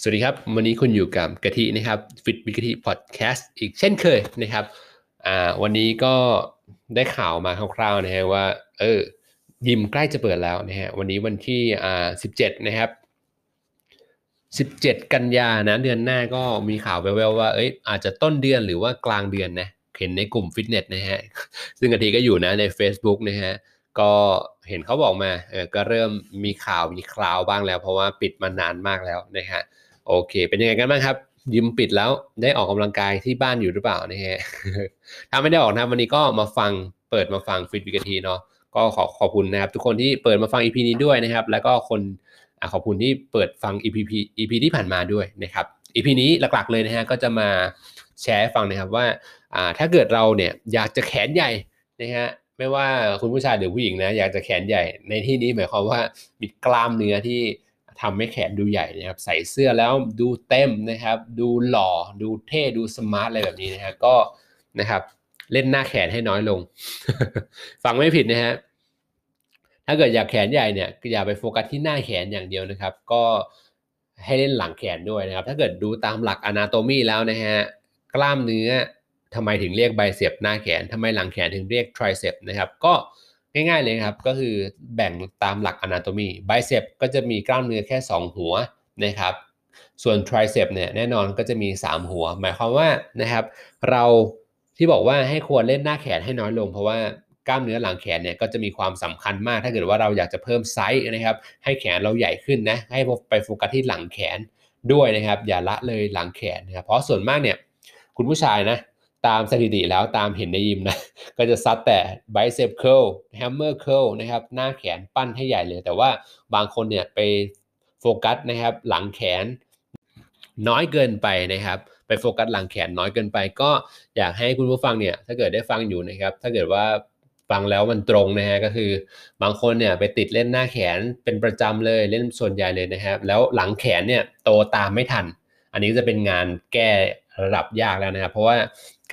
สวัสดีครับ วันนี้คุณอยู่กับกะทินะครับฟิตวิกะทิพอดแคสต์อีกเช่นเคยนะครับอ่าวันนี้ก็ได้ข่าวมาคร่าวๆนะฮะว่าเออยิมใกล้จะเปิดแล้วนะฮะวันนี้วันที่อ่าสิบเจ็ดนะครับสิบเจ็ดกันยานะเดือนหน้าก็มีข่าวแววๆว่าเอ้ยอาจจะต้นเดือนหรือว่ากลางเดือนนะเห็นในกลุ่มฟิตเนสนะฮะซึ่งกะทิก็อยู่นะใน Facebook นะฮะก็เห็นเขาบอกมาเออก็เริ่มมีข่าวมีคราวบ้างแล้ว เพราะว่าปิดมานานมากแล้วนะฮะ โอเค เป็นยังไงกันบ้างครับ ยิมปิดแล้วได้ออกกำลังกายที่บ้านอยู่หรือเปล่านะฮะถ้าไม่ได้ออกนะวันนี้ก็มาฟังเปิดมาฟังฟิตวิกทีเนาะก็ขอขอบคุณนะครับ ทุกคนที่เปิดมาฟัง EP นี้ด้วยนะครับ แล้วก็คนอขอบคุณที่เปิดฟัง EP EP ที่ผ่านมาด้วยนะครับ EP นี้หลักๆเลยนะฮะก็จะมาแชร์ฟังนะครับว่าอ่าถ้าเกิดเราเนี่ยอยากจะแขนใหญ่นะฮะไม่ว่าคุณผู้ชายหรือผู้หญิงนะอยากจะแขนใหญ่ในที่นี้หมายความว่ามีกล้ามเนื้อที่ ทำให้แขนดูใหญ่นะครับ ใส่เสื้อแล้วดูเต็มนะครับ ดูหล่อ ดูเท่ ดู smart อะไรแบบนี้นะฮะก็นะครับ เล่นหน้าแขนให้น้อยลง ฟังไม่ผิดนะฮะถ้าเกิดอยากแขนใหญ่เนี่ยอย่าไปโฟกัสที่หน้าแขนอย่างเดียวนะครับ ก็ให้เล่นหลังแขนด้วยนะครับ ถ้าเกิดดูตามหลัก anatomy แล้วนะฮะกล้ามเนื้อทำไมถึงเรียกไบเซปหน้าแขนทำไมหลังแขนถึงเรียกทริเซปนะครับ ก็ ง่ายๆเลยครับ ก็คือแบ่งตามหลักอนาโตมีไบเซปก็จะมีกล้ามเนื้อแค่ 2 หัวนะครับส่วนทริเซปเนี่ยแน่นอนก็จะมี 3 หัว หมายความว่านะครับเราที่บอกว่าให้ควรเล่นหน้าแขนให้น้อยลง เพราะว่ากล้ามเนื้อหลังแขนเนี่ยก็จะมีความสำคัญมาก ถ้าเกิดว่าเราอยากจะเพิ่มไซส์นะครับให้แขนเราใหญ่ขึ้นนะให้ไปโฟกัสที่หลังแขนด้วยนะครับ อย่าละเลยหลังแขนนะครับเพราะส่วนมากเนี่ยคุณผู้ชายนะ ตามสถิติแล้วตามเห็นในยิมนะ ก็จะซัดแต่ bicep curl hammer curl นะครับ หน้าแขนปั้นให้ใหญ่เลย แต่ว่าบางคนเนี่ยไปโฟกัสนะครับ หลังแขนน้อยเกินไปนะครับ ไปโฟกัสหลังแขนน้อยเกินไป ก็อยากให้คุณผู้ฟังเนี่ย ถ้าเกิดได้ฟังอยู่นะครับ ถ้าเกิดว่าฟังแล้วมันตรงนะฮะก็คือบางคนเนี่ยไปติดเล่นหน้าแขนเป็นประจำเลยเล่นส่วนใหญ่เลยนะครับ แล้วหลังแขนเนี่ยโตตามไม่ทัน อันนี้จะเป็นงานแก้ระดับยากแล้วนะครับ เพราะว่า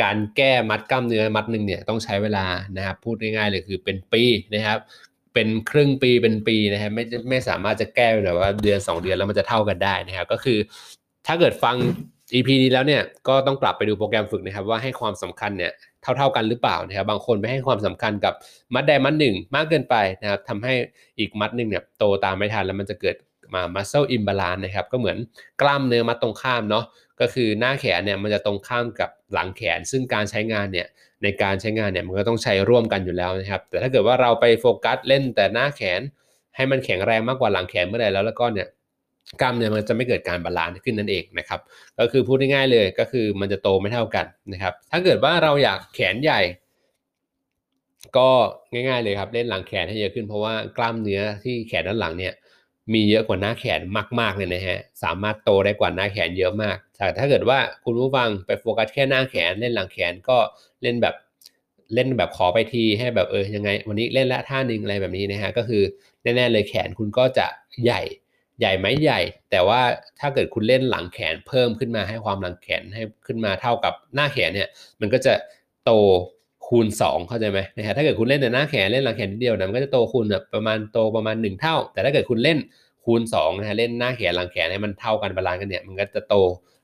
การแก้มัดกล้ามเนื้อมัดหนึ่งเนี่ยต้องใช้เวลานะครับ พูดง่ายๆเลยคือเป็นปีนะครับ เป็นครึ่งปีเป็นปีนะครับไม่ไม่สามารถจะแก้แบบว่าเดือน 2 เดือนแล้วมันจะเท่ากันได้นะครับ ก็คือถ้าเกิดฟัง EP นี้แล้วเนี่ยก็ต้องกลับไปดูโปรแกรมฝึกนะครับ ว่าให้ความสำคัญเนี่ยเท่าๆกันหรือเปล่านะครับ บางคนไม่ให้ความสำคัญกับมัดใดมัดหนึ่ง มากเกินไปนะครับทำให้อีกมัดหนึ่งเนี่ยโตตามไม่ทันแล้วมันจะเกิด muscle imbalance นะครับก็เหมือนกล้ามเนื้อมัดตรงข้ามเนาะก็คือหน้าแขนเนี่ยมันจะตรงข้ามกับหลังแขน ซึ่งการใช้งานเนี่ยในการใช้งานเนี่ยมันก็ต้องใช้ร่วมกันอยู่แล้วนะครับแต่ถ้าเกิดว่าเราไปโฟกัสเล่นแต่หน้าแขน ให้มันแข็งแรงมากกว่าหลังแขนเมื่อไหร่แล้วแล้วก็เนี่ยกล้ามเนื้อมันจะไม่เกิดการ balance ขึ้นนั่นเองนะครับก็คือพูดง่ายๆเลยก็คือมันจะโตไม่เท่ากันนะครับถ้าเกิดว่าเราอยากแขนใหญ่ ก็ง่ายๆเลยครับเล่นหลังแขนให้เยอะขึ้นเพราะว่ากล้ามเนื้อที่แขนด้านหลังเนี่ย มีเยอะกว่าหน้าแขนมากๆเลยนะฮะสามารถโตได้กว่าหน้าแขนเยอะมากแต่ถ้าเกิดว่าคุณผู้ฟังไปโฟกัสแค่หน้าแขนเล่นหลังแขนก็เล่นแบบเล่นแบบขอไปทีให้แบบเออยังไง วันนี้เล่นละท่านึงอะไรแบบนี้นะฮะก็คือแน่ๆเลยแขนคุณก็จะใหญ่ใหญ่ไหมใหญ่ แต่ว่าถ้าเกิดคุณเล่นหลังแขนเพิ่มขึ้นมาให้ความหลังแขนให้ขึ้นมาเท่ากับหน้าแขนเนี่ยมันก็จะโต คูณ 2 เข้าใจไหมนะฮะถ้าเกิดคุณเล่นแต่หน้าแขนเล่นหลังแขนนิดเดียวนะมันก็จะโตคูณแบบประมาณโตประมาณ 1 เท่า แต่ถ้าเกิดคุณเล่นคูณ2นะฮะเล่นหน้าแขนหลังแขนให้มันเท่ากัน balance กันเนี่ยมันก็จะโต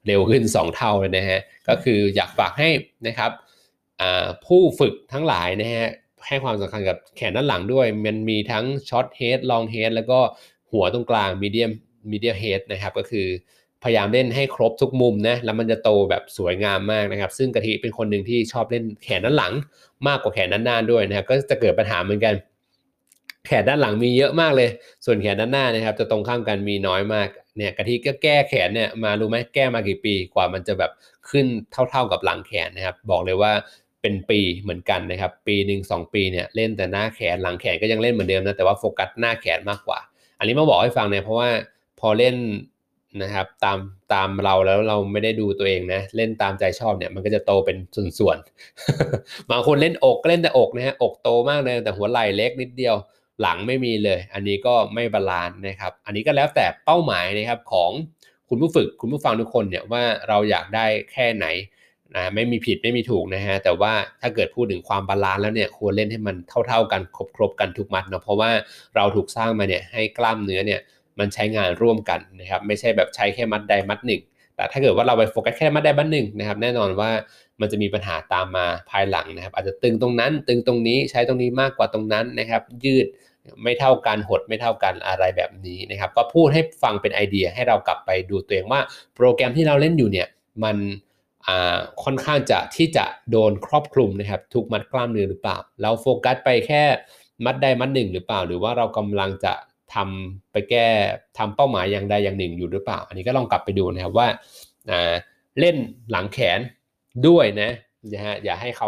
เร็วขึ้น 2 เท่าเลยนะฮะก็คืออยากฝากให้นะครับผู้ฝึกทั้งหลายนะฮะให้ความสำคัญกับแขนด้านหลังด้วย มันมีทั้ง short head long head แล้วก็หัวตรงกลาง medium medial head นะครับก็คือ พยายามเล่นให้ครบทุกมุมนะแล้วมันจะโตแบบสวยงามมากนะครับ ซึ่งกะทิเป็นคนหนึ่งที่ชอบเล่นแขนด้านหลัง มากกว่าแขนด้านหน้าด้วยนะครับก็จะเกิดปัญหาเหมือนกัน แขนด้านหลังมีเยอะมากเลย ส่วนแขนด้านหน้านะครับ จะตรงข้ามกันมีน้อยมากเนี่ยกะทิก็แก้แขนเนี่ยมารู้ไหมแก้มากี่ปีกว่ามันจะแบบขึ้นเท่า ๆกับหลังแขนนะครับ บอกเลยว่าเป็นปีเหมือนกันนะครับ ปีหนึ่งสองปีเนี่ยเล่นแต่หน้าแขนหลังแขนก็ยังเล่นเหมือนเดิมนะแต่ว่าโฟกัสหน้าแขนมากกว่า อันนี้มาบอกให้ฟังเนี่ยเพราะว่าพอเล่น นะครับ ตามตามเราแล้วเราไม่ได้ดูตัวเองนะ เล่นตามใจชอบเนี่ย มันก็จะโตเป็นส่วนๆบางคนเล่นอกก็เล่นแต่อกนะฮะอกโตมากเลยแต่หัวไหล่เล็กนิดเดียว หลังไม่มีเลย อันนี้ก็ไม่ balance นะครับ อันนี้ก็แล้วแต่เป้าหมายนะครับของคุณผู้ฝึกคุณผู้ฟังทุกคนเนี่ยว่าเราอยากได้แค่ไหนนะไม่มีผิดไม่มีถูกนะฮะแต่ว่าถ้าเกิดพูดถึงความ balance แล้วเนี่ยควรเล่นให้มันเท่า ๆกันครบๆกันทุกมัดเนาะเพราะว่าเราถูกสร้างมาเนี่ยให้กล้ามเนื้อเนี่ย มันใช้งานร่วมกันนะครับไม่ใช่แบบใช้แค่มัดใดมัดหนึ่ง แต่ถ้าเกิดว่าเราไปโฟกัสแค่มัดใดมัดหนึ่งนะครับแน่นอนว่ามันจะมีปัญหาตามมาภายหลังนะครับ อาจจะตึงตรงนั้น ตึงตรงนี้ใช้ตรงนี้มากกว่าตรงนั้นนะครับ ยืดไม่เท่ากันหดไม่เท่ากันอะไรแบบนี้นะครับ ก็พูดให้ฟังเป็นไอเดียให้เรากลับไปดูตัวเองว่า โปรแกรมที่เราเล่นอยู่เนี่ยมันค่อนข้างจะที่จะโดนครอบคลุมนะครับ ทุกมัดกล้ามเนื้อหรือเปล่า เราโฟกัสไปแค่มัดใดมัดหนึ่งหรือเปล่า หรือว่าเรากำลังจะ ทำไปแก้ทำเป้าหมายอย่างใดอย่างหนึ่งอยู่หรือเปล่า อันนี้ก็ลองกลับไปดูนะครับว่าเล่นหลังแขนด้วยนะนะฮะอย่าให้เขา